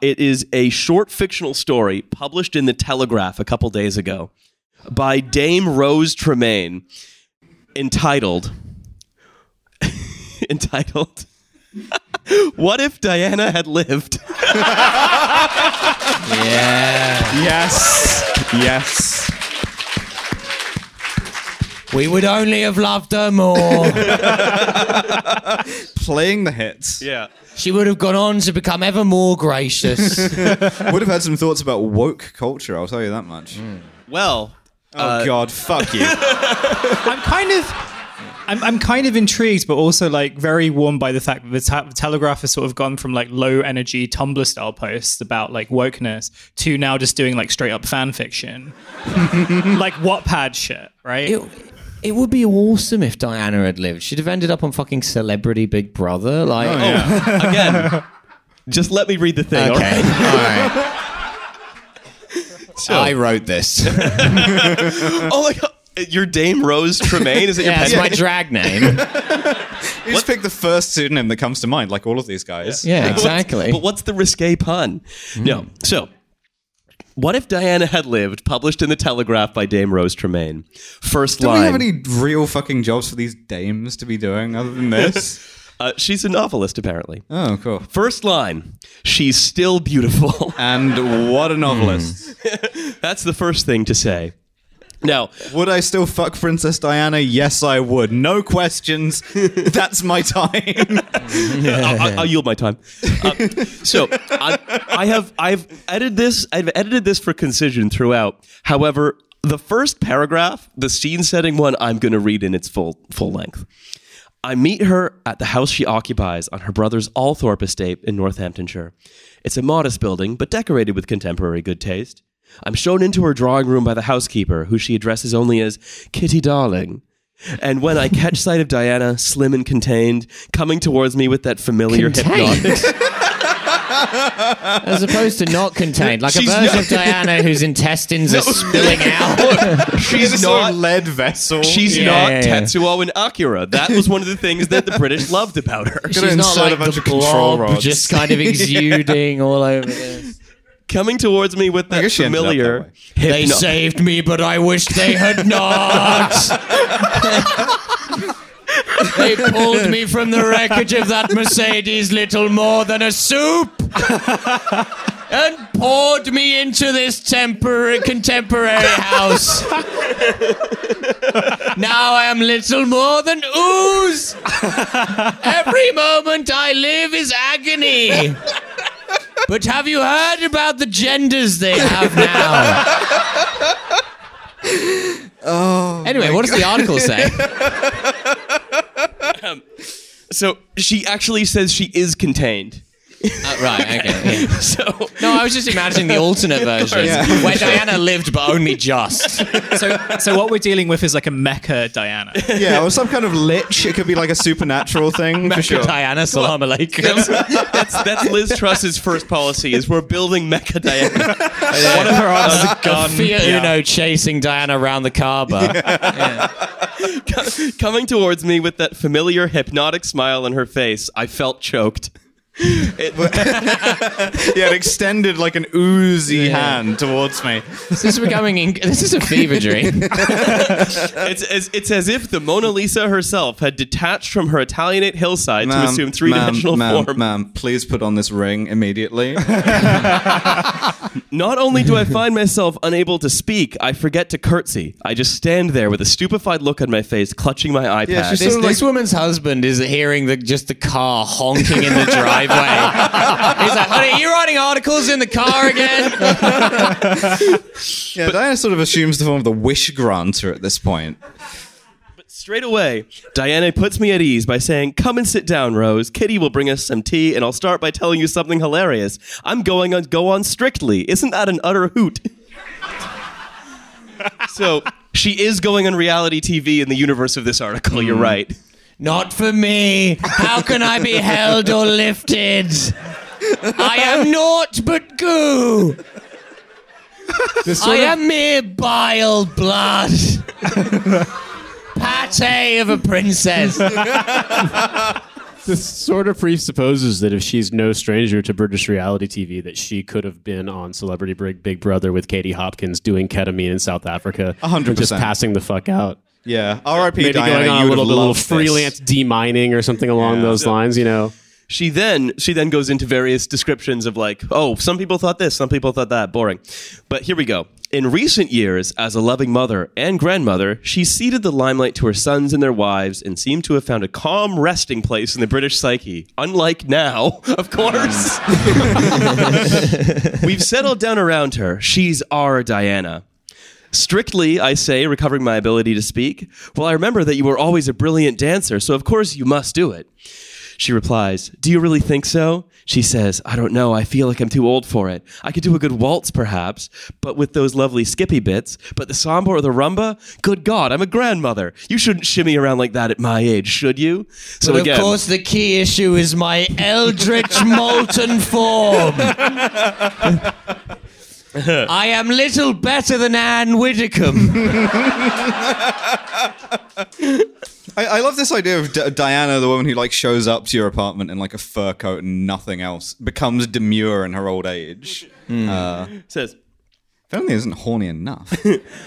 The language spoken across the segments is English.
It is a short fictional story published in the Telegraph a couple days ago by Dame Rose Tremain entitled entitled What if Diana had lived? Yeah. Yes. Yes. We would only have loved her more. Playing the hits. Yeah. She would have gone on to become ever more gracious. Would have had some thoughts about woke culture, I'll tell you that much. Mm. Well, Oh, uh, God, fuck you. I'm kind of. I'm, I'm kind of intrigued, but also like very warmed by the fact that the, te- the Telegraph has sort of gone from like low energy Tumblr style posts about like wokeness to now just doing like straight up fan fiction, like Wattpad shit, right? it, it would be awesome if Diana had lived. She'd have ended up on fucking Celebrity Big Brother. Like, Oh, oh again, just let me read the thing. okay, right? all right. I wrote this. Oh my god. Your Dame Rose Tremain? Is it your yeah, it's pen my drag name. You just pick the first pseudonym that comes to mind, like all of these guys. Yeah, exactly. But what's the risque pun? Hmm. No. So, what if Diana had lived? Published in the Telegraph by Dame Rose Tremain. First Do line. Do we have any real fucking jobs for these dames to be doing other than this? uh, she's a novelist, apparently. oh, cool. First line. She's still beautiful. And what a novelist. That's the first thing to say. Now, Would I still fuck Princess Diana? Yes, I would. No questions. That's my time. I'll, I'll- I'll yield my time. Uh, so I, I have I've edited this. I've edited this for concision throughout. However, the first paragraph, the scene setting one, I'm going to read in its full full length. I meet her at the house she occupies on her brother's Althorp estate in Northamptonshire. It's a modest building, but decorated with contemporary good taste. I'm shown into her drawing room by the housekeeper, who she addresses only as Kitty Darling. And when I catch sight of Diana, slim and contained, coming towards me with that familiar Contained? hypnotic. As opposed to not contained, like a version not- of Diana whose intestines are spilling out. She's It's sort not. of lead vessel. She's Yeah, not yeah, yeah. Tetsuo and Akira. That was one of the things that the British loved about her. She's not insert a like bunch the of control blob rods. just kind of exuding all over this. Coming towards me with that guess she ended up that familiar. way. They hypno- saved me, but I wish they had not. they pulled me from the wreckage of that Mercedes little more than a soup. And poured me into this temporary contemporary house. now I am little more than ooze. Every moment I live is agony. But have you heard about the genders they have now? oh. Anyway, what does the article say? Um, so she actually says she is contained. Uh, right, okay. yeah. So No, I was just imagining the alternate version where Diana lived but only just. so, so what we're dealing with is like a mecha Diana. Yeah, or some kind of lich. It could be like a supernatural thing for sure. Diana, salam alaikum. that's that's Liz Truss's first policy: is we're building Mecha Diana. One of her arms is a gun. Fiat Yeah. Uno chasing Diana around the Kaaba. Coming towards me with that familiar hypnotic smile on her face, I felt choked. It- Yeah, it extended like an oozy hand towards me. This is becoming. Inc- this is a fever dream. it's, as, it's as if the Mona Lisa herself had detached from her Italianate hillside to assume three dimensional ma'am, ma'am, form. Ma'am, please put on this ring immediately. Not only do I find myself unable to speak, I forget to curtsy. I just stand there with a stupefied look on my face, clutching my iPad. Yeah, This, Sort of this woman's husband is hearing the just the car honking in the driveway. He's like, "Honey, are you writing articles in the car again?" yeah, Diana sort of assumes the form of the wish granter at this point. But Straight away, Diana puts me at ease by saying, Come and sit down, Rose. Kitty will bring us some tea, and I'll start by telling you something hilarious. I'm going on go on strictly. Isn't that an utter hoot? so she is going on reality TV in the universe of this article, you're mm. right. Not for me. How can I be held or lifted? I am naught but goo. I am mere bile blood. Pate of a princess. this sort of presupposes that if she's no stranger to British reality TV, that she could have been on Celebrity Big Big Brother with Katie Hopkins doing ketamine in South Africa, A hundred and just percent. passing the fuck out. Yeah. R.I.P. Maybe Diana. going on you a would little bit, little loved this. freelance demining or something along Yeah. those lines. You know, She then she then goes into various descriptions of like, oh, some people thought this, some people thought that, boring. But here we go. In recent years, as a loving mother and grandmother, she ceded the limelight to her sons and their wives and seemed to have found a calm resting place in the British psyche. Unlike now, of course. We've settled down around her. She's our Diana. Strictly, I say, recovering my ability to speak. Well, I remember that you were always a brilliant dancer, so of course you must do it. She replies, Do you really think so? She says, I don't know. I feel like I'm too old for it. I could do a good waltz, perhaps, but with those lovely skippy bits. But the samba or the rumba? Good God, I'm a grandmother. You shouldn't shimmy around like that at my age, should you? So But again, of course, the key issue is my eldritch molten form. I am little better than Ann Widdecombe. I, I love this idea of D- Diana, the woman who like shows up to your apartment in like a fur coat and nothing else, becomes demure in her old age. Uh, says, if only isn't horny enough.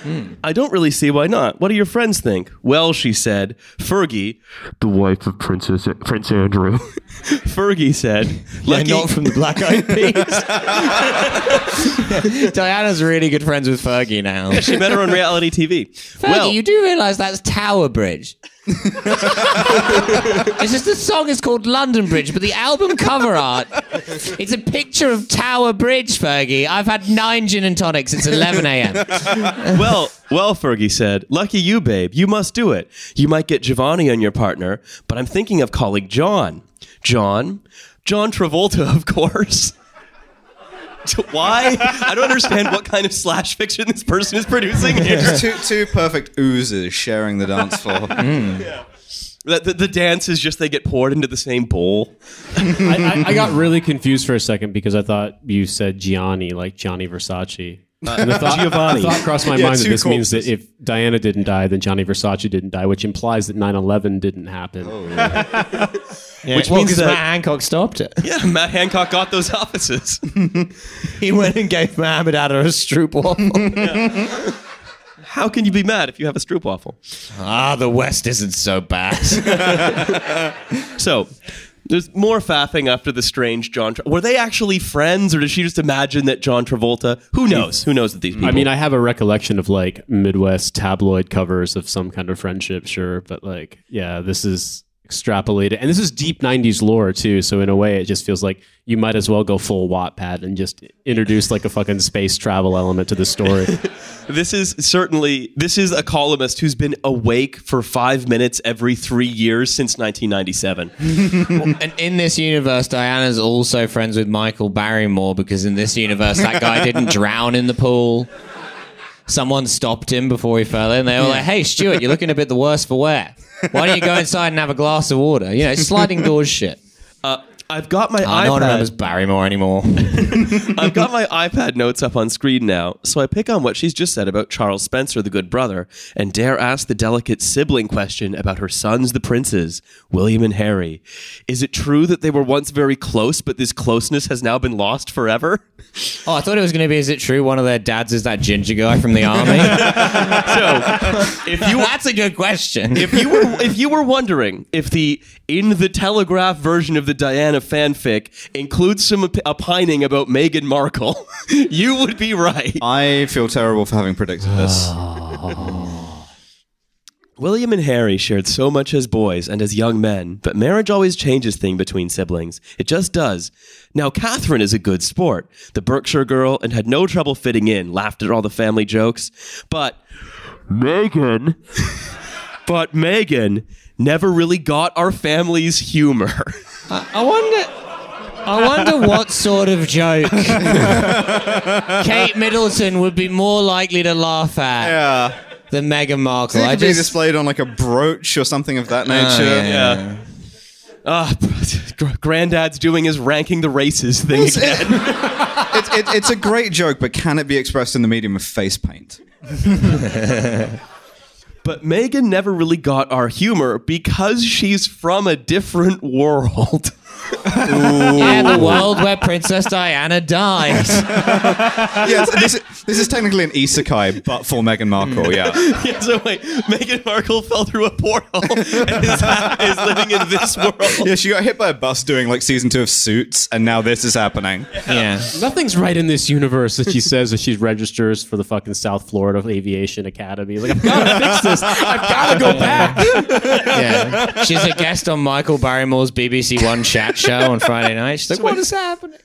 I don't really see why not. What do your friends think? Well, she said, Fergie, the wife of Princess Prince Andrew. Fergie said, They're Lucky, not from the Black Eyed Peas. Diana's really good friends with Fergie now. she met her on reality TV. Fergie, well, you do realise that's Tower Bridge. it's just the song is called London Bridge, but the album cover art, it's a picture of Tower Bridge, Fergie. I've had nine gin and tonics. It's 11 a.m. well, well, Fergie said, Lucky you, babe. You must do it. You might get Giovanni on your partner, but I'm thinking of calling John. John? John Travolta, of course. Why? I don't understand what kind of slash fiction this person is producing here. two, two perfect oozes sharing the dance floor. The, the, the dance is just they get poured into the same bowl. I, I, I got really confused for a second because I thought you said Gianni, like Gianni Versace. And the thought, Giovanni. the thought crossed my Yeah, mind that this means that if Diana didn't die, then Johnny Versace didn't die, which implies that 9-11 didn't happen. Which well, means that- Matt Hancock stopped it. Yeah, Matt Hancock got those offices. He went and gave Mohammed Atta a stroop waffle. How can you be mad if you have a stroopwafel? ah, the West isn't so bad. So, there's more faffing after the strange John. Tra- Were they actually friends, or did she just imagine that John Travolta? Who knows? Who knows that these people? I mean, I have a recollection of like Midwest tabloid covers of some kind of friendship, sure, but like, yeah, this is extrapolated, and this is deep '90s lore too. So in a way, it just feels like you might as well go full Wattpad and just introduce like a fucking space travel element to the story. this is certainly this is a columnist who's been awake for five minutes every three years since 1997. and in this universe, Diana's also friends with Michael Barrymore because in this universe, that guy didn't drown in the pool. Someone stopped him before he fell in. They were like, "Hey, Stuart, you're looking a bit the worse for wear. Why don't you go inside and have a glass of water? You know, sliding doors shit." I've got my Oh, no one remembers iPad. Barrymore anymore. I've got my iPad notes up on screen now, so I pick on what she's just said about Charles Spencer, the good brother, and dare ask the delicate sibling question about her sons, the princes, William and Harry. Is it true that they were once very close, but this closeness has now been lost forever? Oh, I thought it was going to be. Is it true one of their dads is that ginger guy from the army? So, if you That's a good question. if you were if you were wondering if the in the Telegraph version of the Diana fanfic includes some op- opining about Meghan Markle, you would be right. I feel terrible for having predicted this. William and Harry shared so much as boys and as young men, but marriage always changes things between siblings. It just does. Now, Catherine is a good sport, the Berkshire girl, and had no trouble fitting in, laughed at all the family jokes. But Meghan, but Meghan never really got our family's humor. I wonder. I wonder what sort of joke Kate Middleton would be more likely to laugh at Yeah. than Meghan Markle. It I could be just displayed on like a brooch or something of that nature. yeah. Yeah. Ah, gr- granddad's doing his ranking the races thing again. It, it, it's a great joke, but can it be expressed in the medium of face paint? But Meghan never really got our humor because she's from a different world. Yeah, the world where Princess Diana died. yeah, this, is- this is technically an isekai, but for Meghan Markle. Yeah. yeah, so wait, Meghan Markle fell through a portal and is, is living in this world. Yeah, she got hit by a bus doing like season two of Suits, and now this is happening. Yeah. Nothing's right in this universe that she says that she registers for the fucking South Florida Aviation Academy. Like, I've got to fix this. I've got to go back. Yeah. She's a guest on Michael Barrymore's BBC One chat show on Friday night. She's like, what is happening?